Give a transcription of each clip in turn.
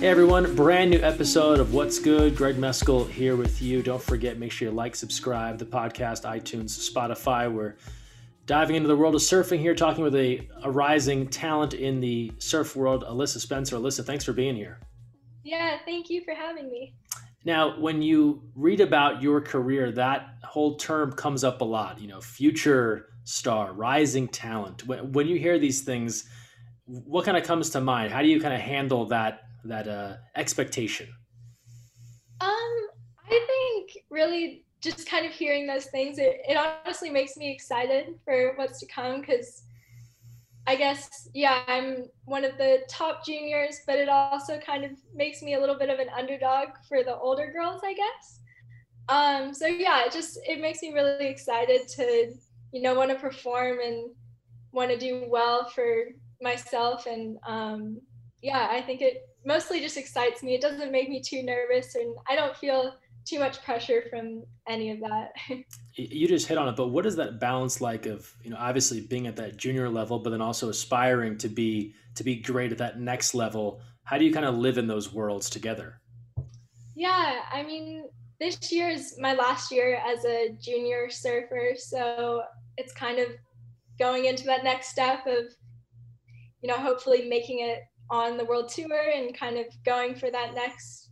Hey everyone, brand new episode of What's Good. Greg Meskel here with you. Don't forget, make sure you like, subscribe the podcast, iTunes, Spotify. We're diving into the world of surfing here, talking with a, a rising talent in the surf world, Alyssa Spencer. Alyssa, thanks for being here. Yeah, thank you for having me. Now, when you read about your career, that whole term comes up a lot. You know, future star, rising talent. When, when you hear these things, what kind of comes to mind? How do you kind of handle that that uh, expectation? Um, I think really just kind of hearing those things, it, it honestly makes me excited for what's to come because I guess, yeah, I'm one of the top juniors, but it also kind of makes me a little bit of an underdog for the older girls, I guess. Um, so yeah, it just it makes me really excited to, you know, want to perform and want to do well for myself and um, yeah, I think it mostly just excites me. It doesn't make me too nervous, and I don't feel too much pressure from any of that. you just hit on it, but what is that balance like of you know obviously being at that junior level, but then also aspiring to be to be great at that next level? How do you kind of live in those worlds together? Yeah, I mean, this year is my last year as a junior surfer, so it's kind of going into that next step of you know hopefully making it on the world tour and kind of going for that next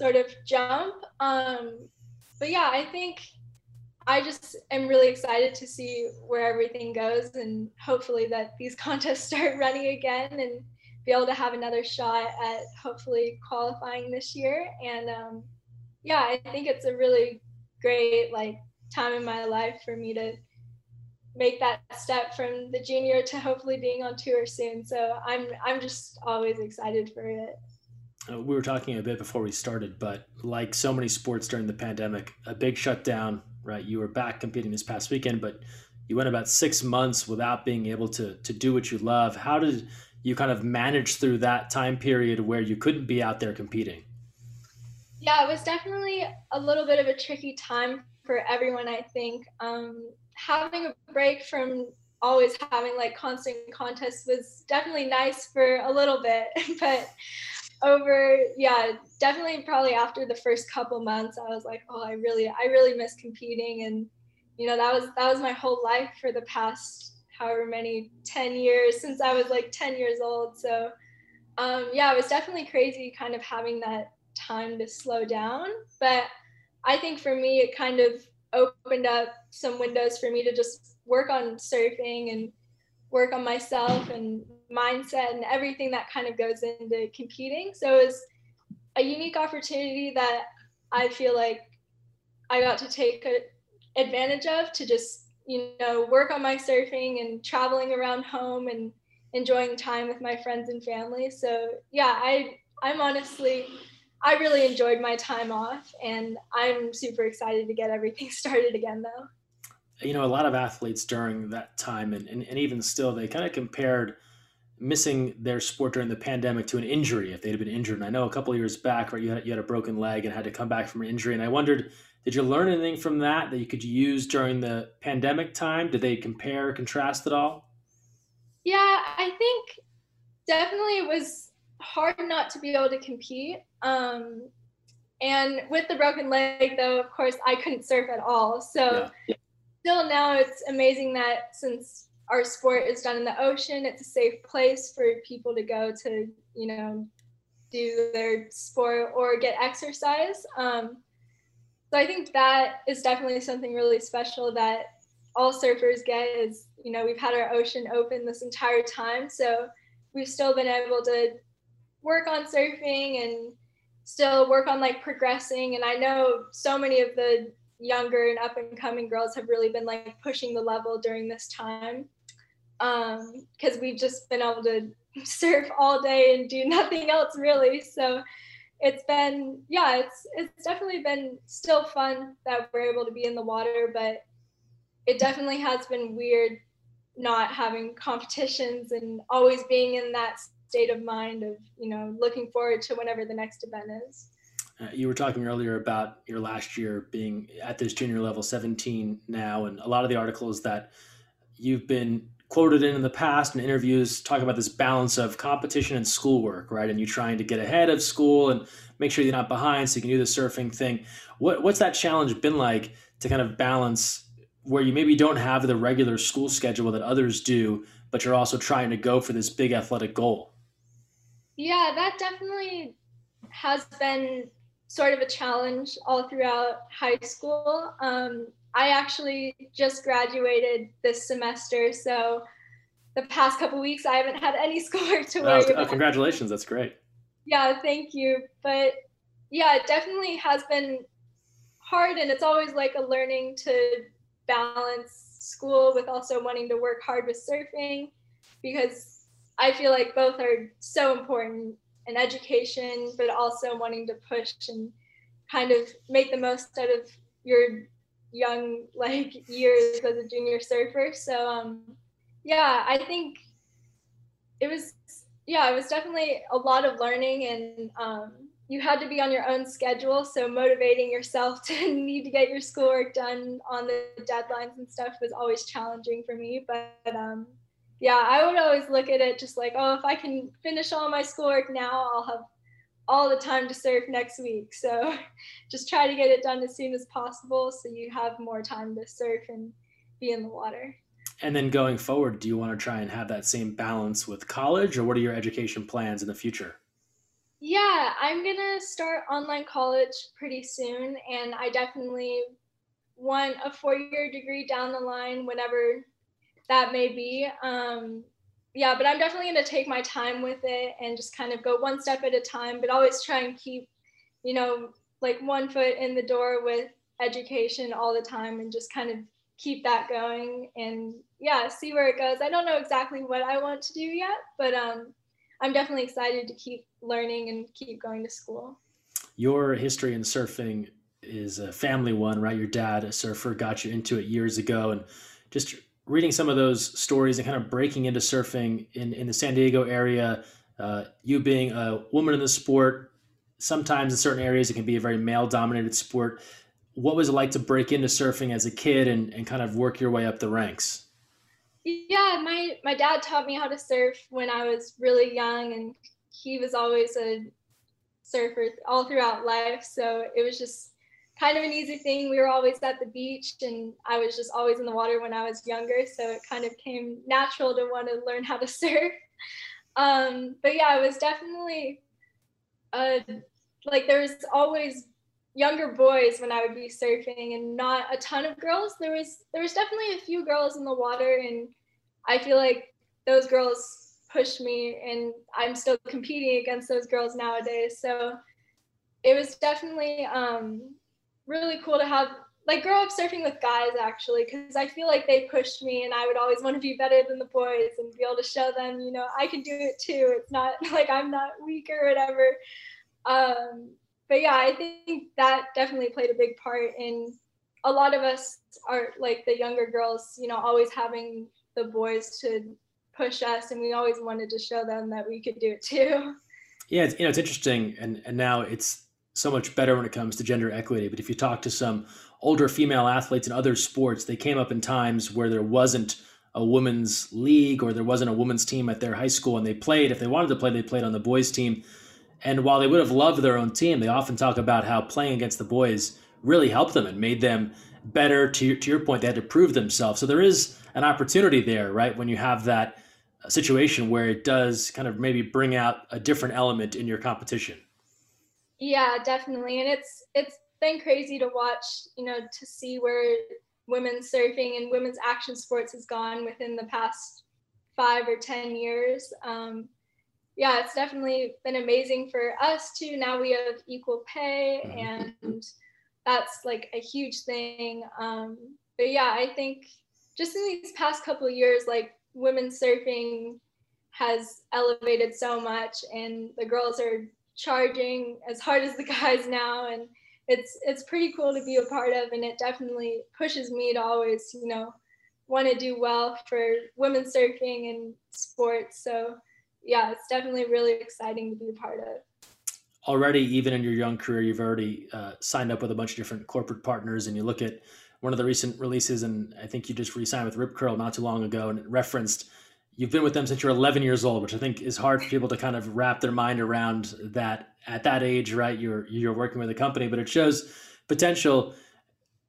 sort of jump. Um, but yeah, I think I just am really excited to see where everything goes and hopefully that these contests start running again and be able to have another shot at hopefully qualifying this year. And um, yeah, I think it's a really great like time in my life for me to make that step from the junior to hopefully being on tour soon. So I'm I'm just always excited for it. Uh, we were talking a bit before we started, but like so many sports during the pandemic, a big shutdown, right? You were back competing this past weekend, but you went about six months without being able to to do what you love. How did you kind of manage through that time period where you couldn't be out there competing? Yeah, it was definitely a little bit of a tricky time for everyone, I think. Um, having a break from always having like constant contests was definitely nice for a little bit but over yeah definitely probably after the first couple months i was like oh i really i really miss competing and you know that was that was my whole life for the past however many 10 years since i was like 10 years old so um, yeah it was definitely crazy kind of having that time to slow down but i think for me it kind of opened up some windows for me to just work on surfing and work on myself and mindset and everything that kind of goes into competing. So it was a unique opportunity that I feel like I got to take advantage of to just, you know, work on my surfing and traveling around home and enjoying time with my friends and family. So yeah, I I'm honestly I really enjoyed my time off, and I'm super excited to get everything started again, though. You know, a lot of athletes during that time, and, and, and even still, they kind of compared missing their sport during the pandemic to an injury if they'd have been injured. And I know a couple years back, right, you had, you had a broken leg and had to come back from an injury. And I wondered, did you learn anything from that that you could use during the pandemic time? Did they compare, contrast at all? Yeah, I think definitely it was hard not to be able to compete. Um, and with the broken leg, though, of course, I couldn't surf at all. So yeah. still now it's amazing that since our sport is done in the ocean, it's a safe place for people to go to, you know, do their sport or get exercise. Um, so I think that is definitely something really special that all surfers get is, you know, we've had our ocean open this entire time. So we've still been able to work on surfing and still work on like progressing. And i know so many of the younger and up and coming girls have really been like pushing the level during this time because um, we've just been able to surf all day and do nothing else really. So it's been yeah it's it's definitely been still fun that we're able to be in the water but it definitely has been weird not having competitions and always being in that state of mind of you know looking forward to whenever the next event is uh, you were talking earlier about your last year being at this junior level 17 now and a lot of the articles that you've been quoted in in the past in interviews talk about this balance of competition and schoolwork, right? And you trying to get ahead of school and make sure you're not behind so you can do the surfing thing. What what's that challenge been like to kind of balance where you maybe don't have the regular school schedule that others do, but you're also trying to go for this big athletic goal? Yeah, that definitely has been sort of a challenge all throughout high school. Um, I actually just graduated this semester, so the past couple weeks I haven't had any schoolwork to worry oh, about. congratulations, that's great. Yeah, thank you. But yeah, it definitely has been hard, and it's always like a learning to balance school with also wanting to work hard with surfing because I feel like both are so important in education, but also wanting to push and kind of make the most out of your young like years as a junior surfer. So um, yeah, I think it was yeah, it was definitely a lot of learning and um, you had to be on your own schedule. So motivating yourself to need to get your schoolwork done on the deadlines and stuff was always challenging for me. But um, yeah, I would always look at it just like, oh, if I can finish all my schoolwork now, I'll have all the time to surf next week. So just try to get it done as soon as possible so you have more time to surf and be in the water. And then going forward, do you want to try and have that same balance with college or what are your education plans in the future? Yeah, I'm going to start online college pretty soon and I definitely want a four-year degree down the line whenever that may be. Um, yeah, but I'm definitely going to take my time with it and just kind of go one step at a time, but always try and keep, you know, like one foot in the door with education all the time and just kind of keep that going and yeah, see where it goes. I don't know exactly what I want to do yet, but um, I'm definitely excited to keep learning and keep going to school. Your history in surfing is a family one, right? Your dad, a surfer, got you into it years ago, and just reading some of those stories and kind of breaking into surfing in, in the San Diego area, uh, you being a woman in the sport, sometimes in certain areas it can be a very male dominated sport. What was it like to break into surfing as a kid and, and kind of work your way up the ranks? Yeah, my, my dad taught me how to surf when I was really young, and he was always a surfer all throughout life. So it was just kind of an easy thing. We were always at the beach, and I was just always in the water when I was younger. So it kind of came natural to want to learn how to surf. Um, but yeah, it was definitely uh, like there was always younger boys when I would be surfing, and not a ton of girls. There was there was definitely a few girls in the water, and I feel like those girls pushed me, and I'm still competing against those girls nowadays. So it was definitely um, really cool to have like grow up surfing with guys actually because i feel like they pushed me and i would always want to be better than the boys and be able to show them you know i can do it too. It's not like i'm not weak or whatever. Um, but yeah i think that definitely played a big part in a lot of us are like the younger girls you know always having the boys to push us and we always wanted to show them that we could do it too. Yeah it's, you know it's interesting and and now it's so much better when it comes to gender equity. But if you talk to some older female athletes in other sports, they came up in times where there wasn't a women's league or there wasn't a women's team at their high school and they played. If they wanted to play, they played on the boys' team. And while they would have loved their own team, they often talk about how playing against the boys really helped them and made them better. To to your point, they had to prove themselves. So there is an opportunity there, right? When you have that situation where it does kind of maybe bring out a different element in your competition. Yeah, definitely. And it's it's been crazy to watch, you know, to see where women's surfing and women's action sports has gone within the past five or 10 years. Um, yeah, it's definitely been amazing for us too. Now we have equal pay, mm-hmm. and that's like a huge thing. Um, but yeah, I think just in these past couple years, like women's surfing has elevated so much, and the girls are charging as hard as the guys now and it's it's pretty cool to be a part of and it definitely pushes me to always you know want to do well for women surfing and sports. So yeah it's definitely really exciting to be a part of. Already even in your young career you've already uh, signed up with a bunch of different corporate partners and you look at one of the recent releases, and I think you just re-signed with Rip Curl not too long ago, and it referenced you've been with them since you're 11 years old, which I think is hard for people to kind of wrap their mind around that at that age, right? You're you're working with a company, but it shows potential.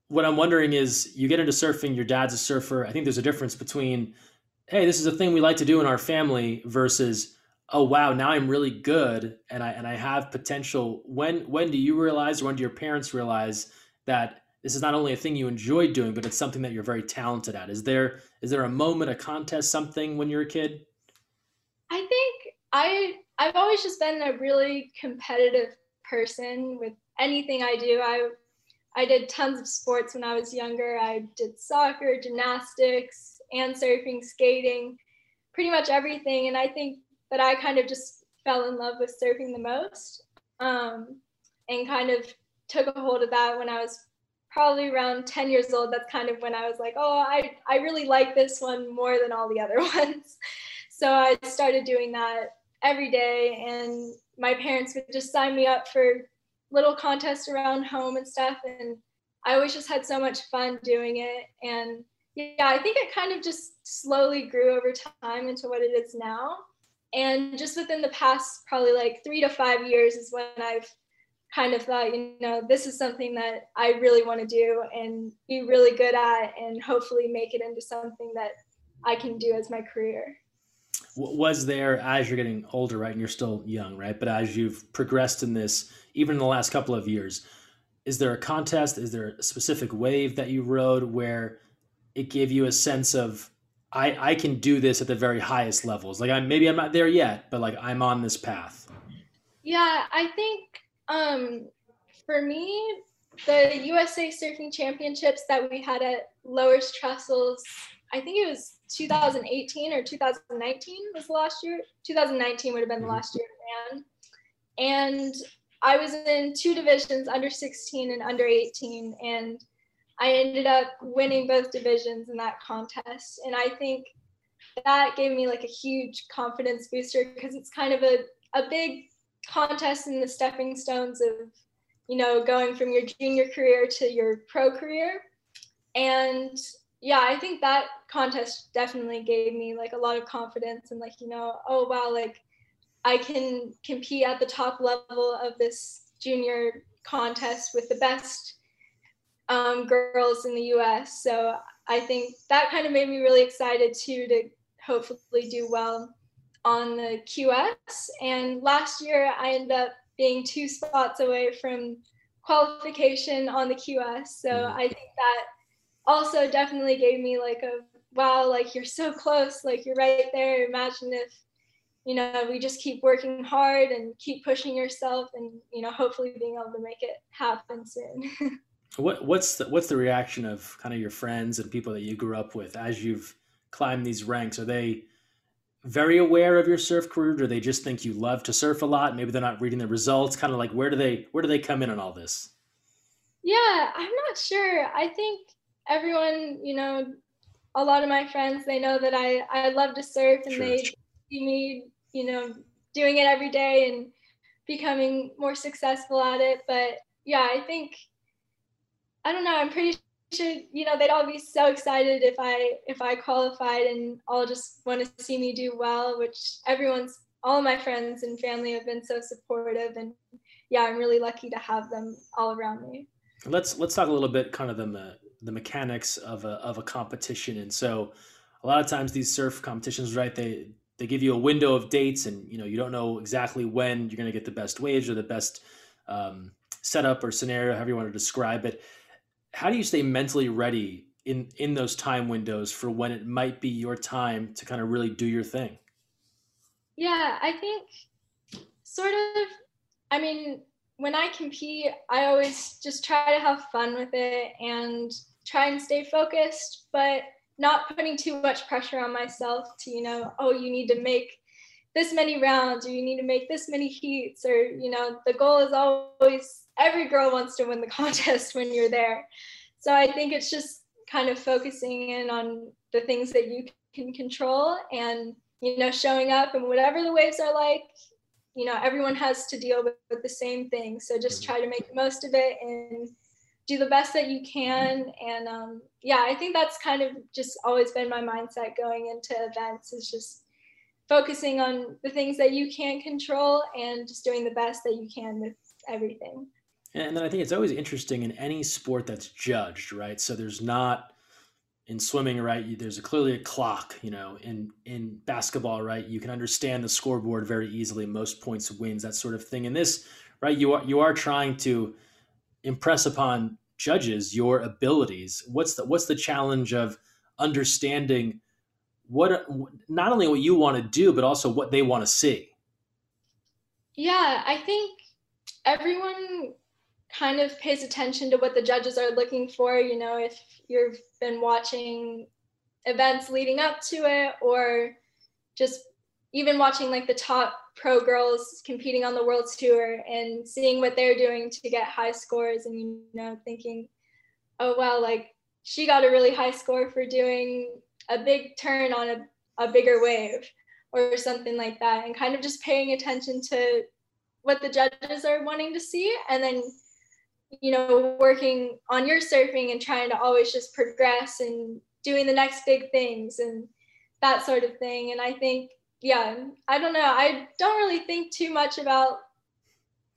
What I'm wondering is, you get into surfing. Your dad's a surfer. I think there's a difference between, hey, this is a thing we like to do in our family, versus, oh wow, now I'm really good and I and I have potential. When when do you realize, or when do your parents realize that this is not only a thing you enjoy doing, but it's something that you're very talented at. Is there is there a moment, a contest, something when you're a kid? I think I I've always just been a really competitive person with anything I do. I I did tons of sports when I was younger. I did soccer, gymnastics, and surfing, skating, pretty much everything. And I think that I kind of just fell in love with surfing the most um, and kind of took a hold of that when I was probably around 10 years old that's kind of when i was like oh i, I really like this one more than all the other ones. So i started doing that every day and my parents would just sign me up for little contests around home and stuff and i always just had so much fun doing it and yeah i think it kind of just slowly grew over time into what it is now and just within the past probably like three to five years is when i've kind of thought, you know, this is something that I really want to do and be really good at and hopefully make it into something that I can do as my career. Was there, as you're getting older, right, and you're still young, right, but as you've progressed in this, even in the last couple of years, is there a contest? Is there a specific wave that you rode where it gave you a sense of, I, I can do this at the very highest levels? Like, I'm maybe I'm not there yet, but like I'm on this path. Yeah, I think um, for me, the USA Surfing Championships that we had at Lowers Trestles, I think it was 2018 or 2019 was the last year. 2019 would have been the last year I ran. And I was in two divisions, under 16 and under 18. And I ended up winning both divisions in that contest. And I think that gave me like a huge confidence booster because it's kind of a, a big contests and the stepping stones of you know going from your junior career to your pro career. And yeah i think that contest definitely gave me like a lot of confidence and like you know oh wow like i can compete at the top level of this junior contest with the best um, girls in the us so i think that kind of made me really excited too to hopefully do well on the QS. And last year, I ended up being two spots away from qualification on the QS. So mm-hmm. I think that also definitely gave me like a wow, like you're so close, like you're right there. Imagine if you know we just keep working hard and keep pushing yourself, and you know hopefully being able to make it happen soon. what what's the what's the reaction of kind of your friends and people that you grew up with as you've climbed these ranks? Are they very aware of your surf career? Do they just think you love to surf a lot? Maybe they're not reading the results. Kind of like where do they where do they come in on all this? Yeah, I'm not sure. I think everyone, you know, a lot of my friends, they know that I I love to surf and sure, they see me, you know, doing it every day and becoming more successful at it. But yeah, I think I don't know. I'm pretty should you know they'd all be so excited if i if i qualified and all just want to see me do well which everyone's all my friends and family have been so supportive and yeah i'm really lucky to have them all around me. Let's let's talk a little bit kind of the the mechanics of a of a competition. And so a lot of times these surf competitions right they they give you a window of dates and you know you don't know exactly when you're going to get the best waves or the best um, setup or scenario however you want to describe it how do you stay mentally ready in in those time windows for when it might be your time to kind of really do your thing? Yeah, I think sort of I mean, when I compete, I always just try to have fun with it and try and stay focused, but not putting too much pressure on myself to, you know, oh, you need to make this many rounds or you need to make this many heats or, you know, the goal is always every girl wants to win the contest when you're there. So I think it's just kind of focusing in on the things that you can control and you know showing up and whatever the waves are like you know everyone has to deal with, with the same thing so just mm-hmm. try to make the most of it and do the best that you can. And um, yeah, I think that's kind of just always been my mindset going into events is just focusing on the things that you can't control and just doing the best that you can with everything. And then I think it's always interesting in any sport that's judged, right? So there's not in swimming, right? There's a, clearly a clock, you know. In in basketball, right? You can understand the scoreboard very easily. Most points wins, that sort of thing. In this, right? You are you are trying to impress upon judges your abilities. What's the what's the challenge of understanding what not only what you want to do, but also what they want to see? Yeah, I think everyone kind of pays attention to what the judges are looking for. You know, if you've been watching events leading up to it, or just even watching like the top pro girls competing on the world tour and seeing what they're doing to get high scores, and you know, thinking, oh wow, like she got a really high score for doing a big turn on a, a bigger wave or something like that and kind of just paying attention to what the judges are wanting to see and then you know working on your surfing and trying to always just progress and doing the next big things and that sort of thing. And i think yeah i don't know i don't really think too much about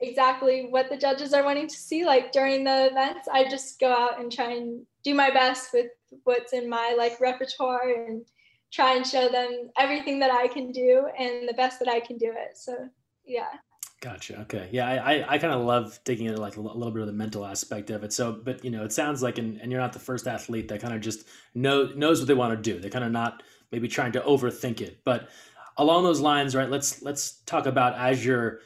exactly what the judges are wanting to see like during the events. I just go out and try and do my best with what's in my like repertoire and try and show them everything that i can do and the best that i can do it so yeah Gotcha. Okay. Yeah, I I, I kind of love digging into like a little bit of the mental aspect of it. So, but you know, it sounds like, and, and you're not the first athlete that kind of just know knows what they want to do. They're kind of not maybe trying to overthink it. But along those lines, right? Let's let's talk about as you're,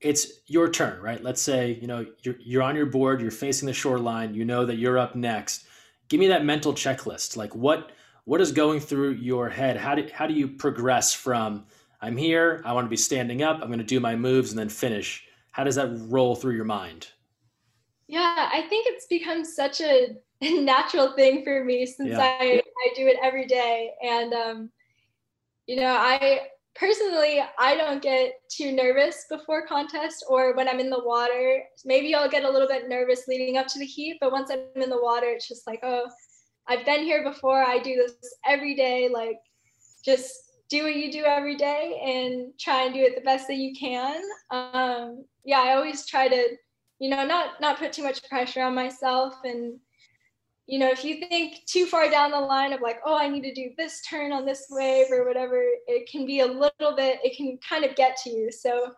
it's your turn, right? Let's say you know you're you're on your board, you're facing the shoreline, you know that you're up next. Give me that mental checklist. Like what what is going through your head? How do how do you progress from I'm here. I want to be standing up. I'm going to do my moves and then finish. How does that roll through your mind? Yeah, I think it's become such a natural thing for me since yeah. I, I do it every day. And, um, you know, I personally, I don't get too nervous before contest or when I'm in the water. Maybe I'll get a little bit nervous leading up to the heat, but once I'm in the water, it's just like, oh, I've been here before. I do this every day. Like, just do what you do every day and try and do it the best that you can. Um, yeah, I always try to, you know, not not put too much pressure on myself. And you know, if you think too far down the line of like, oh, I need to do this turn on this wave or whatever, it can be a little bit. It can kind of get to you. So,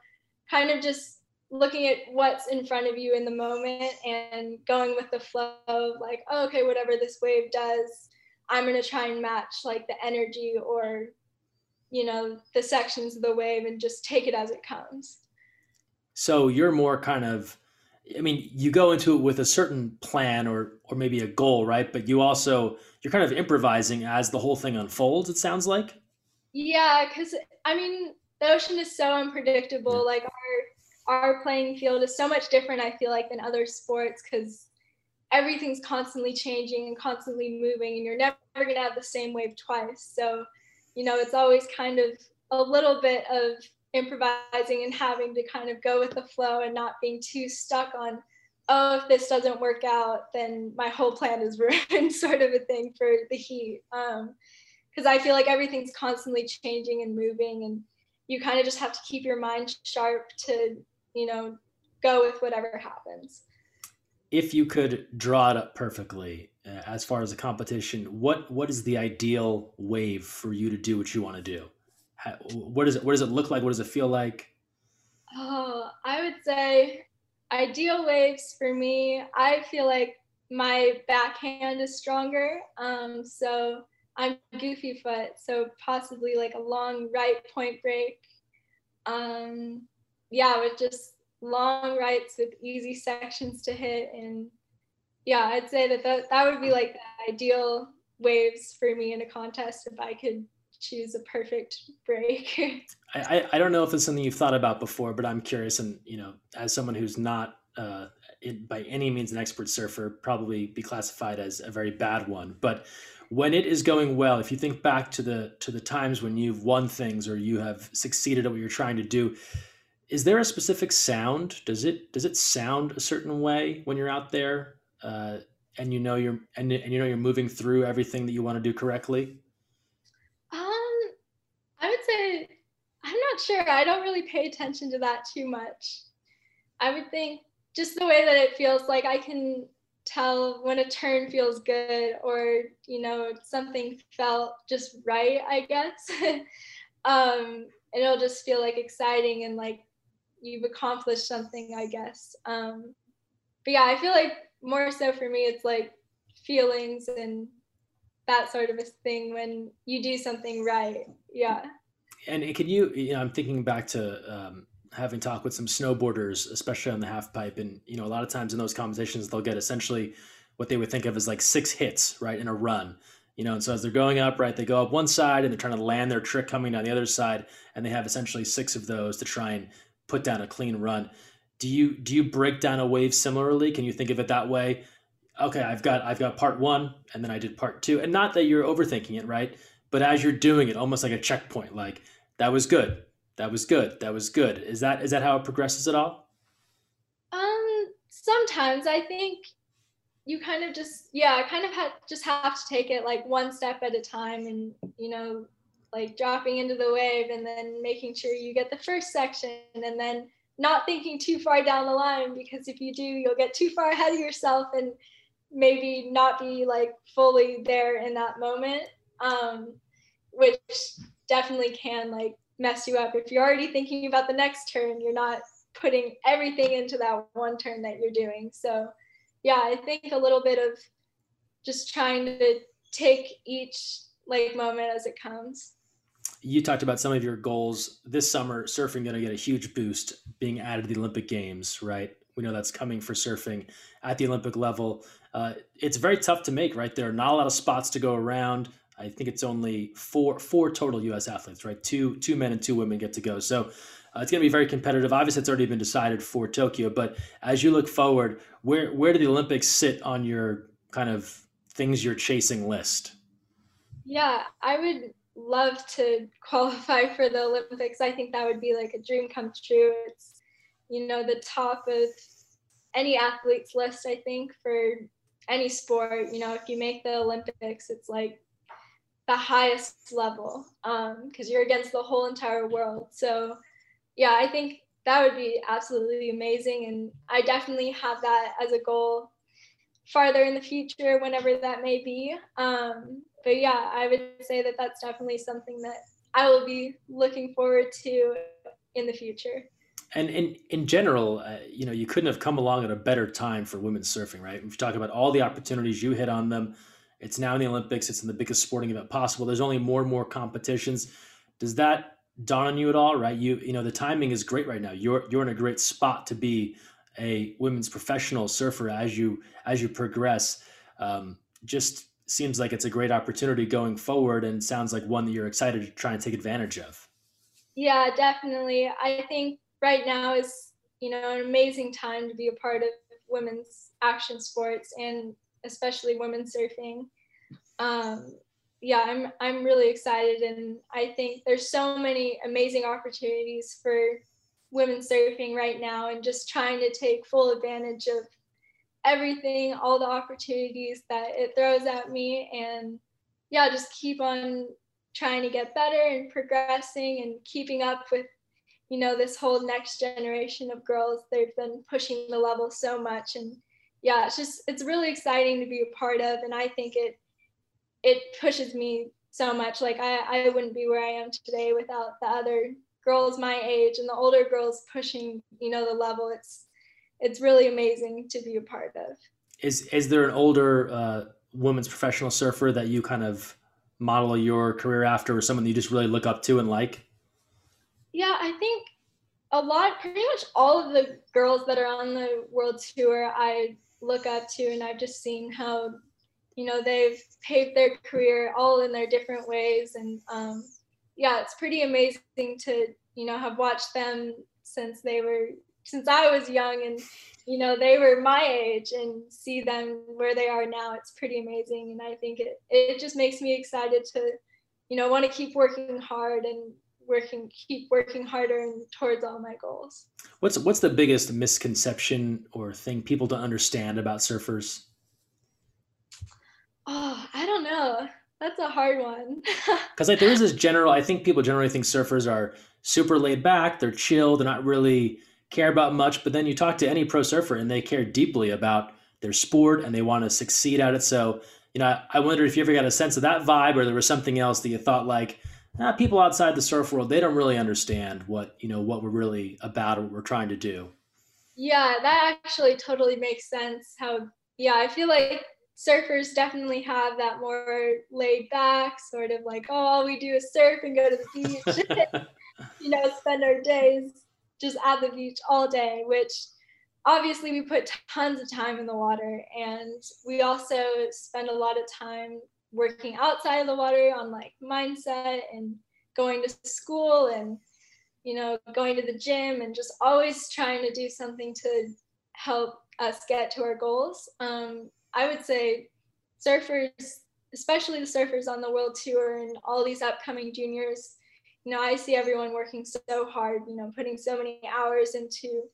kind of just looking at what's in front of you in the moment and going with the flow of like, oh, okay, whatever this wave does, I'm gonna try and match like the energy or you know the sections of the wave and just take it as it comes so you're more kind of i mean you go into it with a certain plan or or maybe a goal right? But you also you're kind of improvising as the whole thing unfolds it sounds like? Yeah because i mean the ocean is so unpredictable. Yeah. like our our playing field is so much different i feel like than other sports because everything's constantly changing and constantly moving and you're never going to have the same wave twice. So you know, it's always kind of a little bit of improvising and having to kind of go with the flow and not being too stuck on, oh, if this doesn't work out, then my whole plan is ruined, sort of a thing for the heat. Because um, I feel like everything's constantly changing and moving, and you kind of just have to keep your mind sharp to, you know, go with whatever happens. If you could draw it up perfectly, uh, as far as a competition, what what is the ideal wave for you to do what you want to do? What does it what does it look like? What does it feel like? Oh, I would say ideal waves for me. I feel like my backhand is stronger. Um, so I'm goofy foot, so possibly like a long right point break. Um, yeah, with just long rights with easy sections to hit and yeah, I'd say that that, that would be like the ideal waves for me in a contest if I could choose a perfect break. I, I don't know if it's something you've thought about before, but I'm curious. And, you know, as someone who's not uh, it, by any means an expert surfer, probably be classified as a very bad one. But when it is going well, if you think back to the to the times when you've won things or you have succeeded at what you're trying to do, is there a specific sound? Does it does it sound a certain way when you're out there? uh, and you know you're and, and you know you're moving through everything that you want to do correctly? Um, I would say I'm not sure. I don't really pay attention to that too much. I would think just the way that it feels like I can tell when a turn feels good or you know something felt just right i guess um and it'll just feel like exciting and like you've accomplished something i guess um but yeah i feel like more so for me it's like feelings and that sort of a thing when you do something right yeah and can you you know i'm thinking back to um having talked with some snowboarders, especially on the half pipe, and you know, a lot of times in those conversations, they'll get essentially what they would think of as like six hits, right, in a run. You know, and so as they're going up, right, they go up one side and they're trying to land their trick coming down the other side, and they have essentially six of those to try and put down a clean run. Do you do you break down a wave similarly? Can you think of it that way? Okay, I've got I've got part one, and then I did part two, and not that you're overthinking it, right? But as you're doing it, almost like a checkpoint, like that was good. That was good. That was good. Is that is that how it progresses at all? Um sometimes. I think you kind of just yeah I kind of have just have to take it like one step at a time and you know like dropping into the wave and then making sure you get the first section and then not thinking too far down the line because if you do you'll get too far ahead of yourself and maybe not be like fully there in that moment um, which definitely can like mess you up. If you're already thinking about the next turn, you're not putting everything into that one turn that you're doing. So, yeah, I think a little bit of just trying to take each like moment as it comes. You talked about some of your goals this summer. Surfing going to get a huge boost being added to the Olympic Games, right? We know that's coming for surfing at the Olympic level. Uh, it's very tough to make, right? There are not a lot of spots to go around. I think it's only four four total U.S. athletes, right? Two two men and two women get to go. So uh, it's going to be very competitive. Obviously, it's already been decided for Tokyo. But as you look forward, where where do the Olympics sit on your kind of things you're chasing list? Yeah, I would love to qualify for the Olympics. I think that would be like a dream come true. It's you know the top of any athlete's list. I think for any sport. You know, if you make the Olympics, it's like the highest level because um, you're against the whole entire world. So, yeah, I think that would be absolutely amazing. And I definitely have that as a goal farther in the future, whenever that may be. Um, but yeah, I would say that that's definitely something that I will be looking forward to in the future. And in, in general, uh, you know, you couldn't have come along at a better time for women's surfing, right? We've talked about all the opportunities you hit on them it's now in the Olympics. It's in the biggest sporting event possible. There's only more and more competitions. Does that dawn on you at all? Right? You you know the timing is great right now. You're you're in a great spot to be a women's professional surfer as you as you progress. Um, just seems like it's a great opportunity going forward, and sounds like one that you're excited to try and take advantage of. Yeah, definitely. I think right now is you know an amazing time to be a part of women's action sports and especially women surfing. Um, yeah, I'm I'm really excited, and I think there's so many amazing opportunities for women surfing right now, and just trying to take full advantage of everything, all the opportunities that it throws at me, and yeah, just keep on trying to get better and progressing and keeping up with you know this whole next generation of girls they've been pushing the level so much and yeah, it's just it's really exciting to be a part of, and I think it it pushes me so much. Like I I wouldn't be where I am today without the other girls my age and the older girls pushing you know the level. It's it's really amazing to be a part of. Is is there an older uh, women's professional surfer that you kind of model your career after, or someone you just really look up to and like? Yeah, I think a lot, pretty much all of the girls that are on the world tour, I look up to and I've just seen how you know they've paved their career all in their different ways. And um, yeah it's pretty amazing to you know have watched them since they were since I was young and you know they were my age and see them where they are now. It's pretty amazing. And I think it it just makes me excited to you know want to keep working hard and working keep working harder and towards all my goals. What's what's the biggest misconception or thing people don't understand about surfers? Oh i don't know. That's a hard one. Because like there is this general i think people generally think surfers are super laid back they're chill they're not really care about much but then you talk to any pro surfer and they care deeply about their sport and they want to succeed at it. So you know, I wonder if you ever got a sense of that vibe or there was something else that you thought like, people outside the surf world, they don't really understand what, you know, what we're really about or what we're trying to do. Yeah, that actually totally makes sense. How, yeah, I feel like surfers definitely have that more laid back sort of like, oh, all we do is surf and go to the beach, you know, spend our days just at the beach all day, which obviously we put tons of time in the water and we also spend a lot of time working outside of the water on like mindset and going to school and you know going to the gym and just always trying to do something to help us get to our goals. Um, i would say surfers especially the surfers on the world tour and all these upcoming juniors you know i see everyone working so hard you know putting so many hours into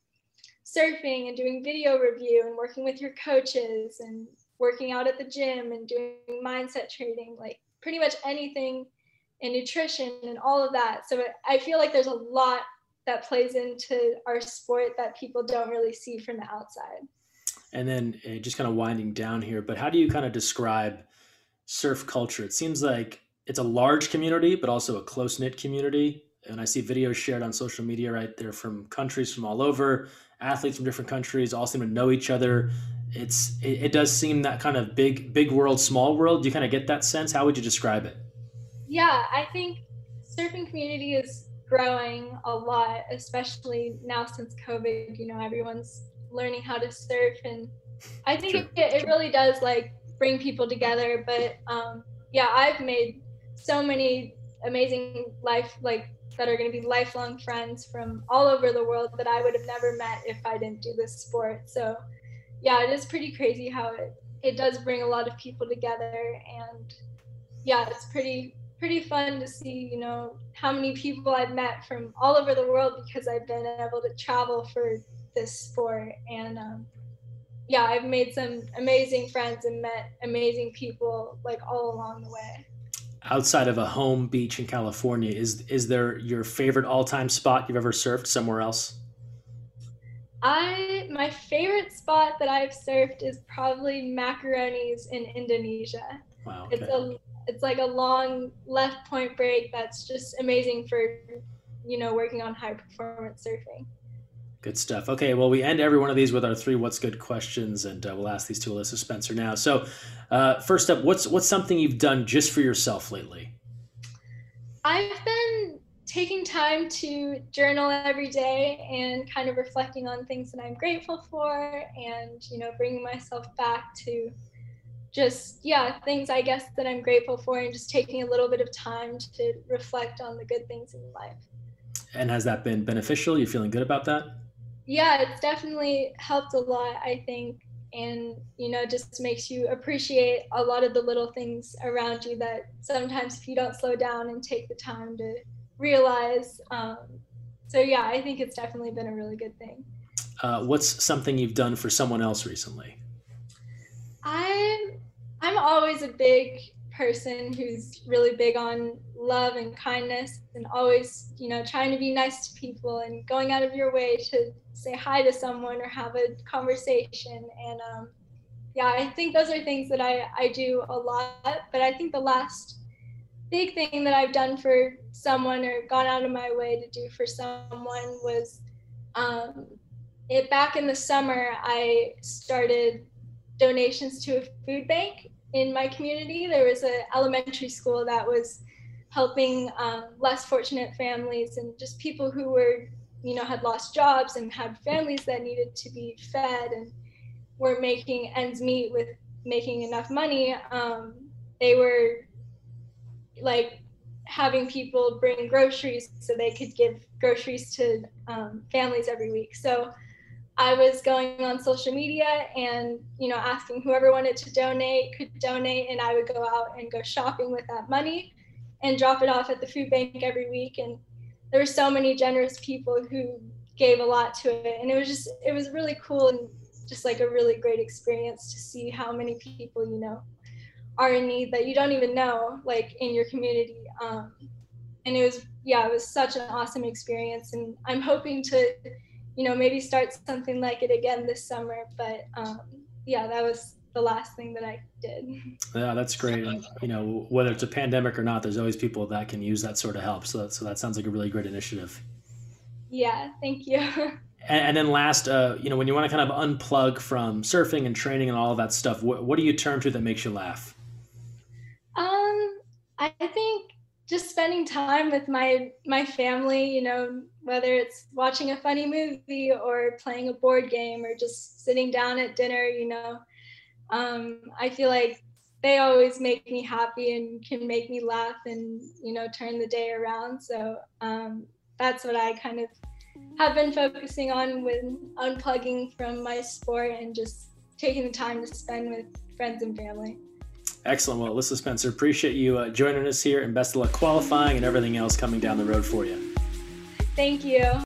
surfing and doing video review and working with your coaches and working out at the gym and doing mindset training, like pretty much anything in nutrition and all of that. So I feel like there's a lot that plays into our sport that people don't really see from the outside. And then uh, just kind of winding down here, but how do you kind of describe surf culture? It seems like it's a large community, but also a close knit community. And I see videos shared on social media right there from countries from all over athletes from different countries all seem to know each other. It's it, it does seem that kind of big big world small world. Do you kind of get that sense? How would you describe it? Yeah, I think surfing community is growing a lot, especially now since COVID. You know, everyone's learning how to surf, and I think it, it really does like bring people together. But um, yeah, I've made so many amazing life like that are going to be lifelong friends from all over the world that I would have never met if I didn't do this sport. So, yeah, it is pretty crazy how it it does bring a lot of people together. And yeah, it's pretty pretty fun to see, you know, how many people I've met from all over the world because I've been able to travel for this sport. And um, yeah, I've made some amazing friends and met amazing people like all along the way. Outside of a home beach in California, is is there your favorite all time spot you've ever surfed somewhere else? I my favorite spot that I've surfed is probably Macaroni's in Indonesia. Wow. Okay. It's a it's like a long left point break that's just amazing for you know working on high performance surfing. Good stuff. Okay, well, we end every one of these with our three "What's Good" questions, and uh, we'll ask these to Alyssa Spencer now. So, uh, first up, what's what's something you've done just for yourself lately? I've been taking time to journal every day and kind of reflecting on things that I'm grateful for, and you know, bringing myself back to just yeah things I guess that I'm grateful for, and just taking a little bit of time to reflect on the good things in life. And has that been beneficial? You're feeling good about that? yeah, it's definitely helped a lot, I think. And, you know, just makes you appreciate a lot of the little things around you that sometimes if you don't slow down and take the time to realize. Um, so, yeah, I think it's definitely been a really good thing. Uh, what's something you've done for someone else recently? I'm I'm always a big person who's really big on love and kindness and always, you know, trying to be nice to people and going out of your way to say hi to someone or have a conversation. And um, yeah, I think those are things that I, I do a lot. But I think the last big thing that I've done for someone or gone out of my way to do for someone was um, it back in the summer, I started donations to a food bank in my community. There was an elementary school that was helping um, less fortunate families and just people who were, you know, had lost jobs and had families that needed to be fed and were making ends meet with making enough money. Um, they were like having people bring groceries so they could give groceries to um, families every week. So I was going on social media and you know asking whoever wanted to donate could donate and I would go out and go shopping with that money and drop it off at the food bank every week and there were so many generous people who gave a lot to it and it was just it was really cool and just like a really great experience to see how many people you know are in need that you don't even know, like in your community. Um, and it was, yeah, it was such an awesome experience. And I'm hoping to, you know, maybe start something like it again this summer. But um, yeah, that was the last thing that I did. Yeah, that's great. And, you know, whether it's a pandemic or not, there's always people that can use that sort of help. So that, so that sounds like a really great initiative. Yeah, thank you. And, and then last, uh, you know, when you want to kind of unplug from surfing and training and all of that stuff, what, what do you turn to that makes you laugh? I think just spending time with my my family, you know, whether it's watching a funny movie or playing a board game or just sitting down at dinner, you know. Um, I feel like they always make me happy and can make me laugh and you know turn the day around. So um, that's what I kind of have been focusing on with unplugging from my sport and just taking the time to spend with friends and family. Excellent. Well, Alyssa Spencer, appreciate you uh, joining us here and best of luck qualifying and everything else coming down the road for you. Thank you.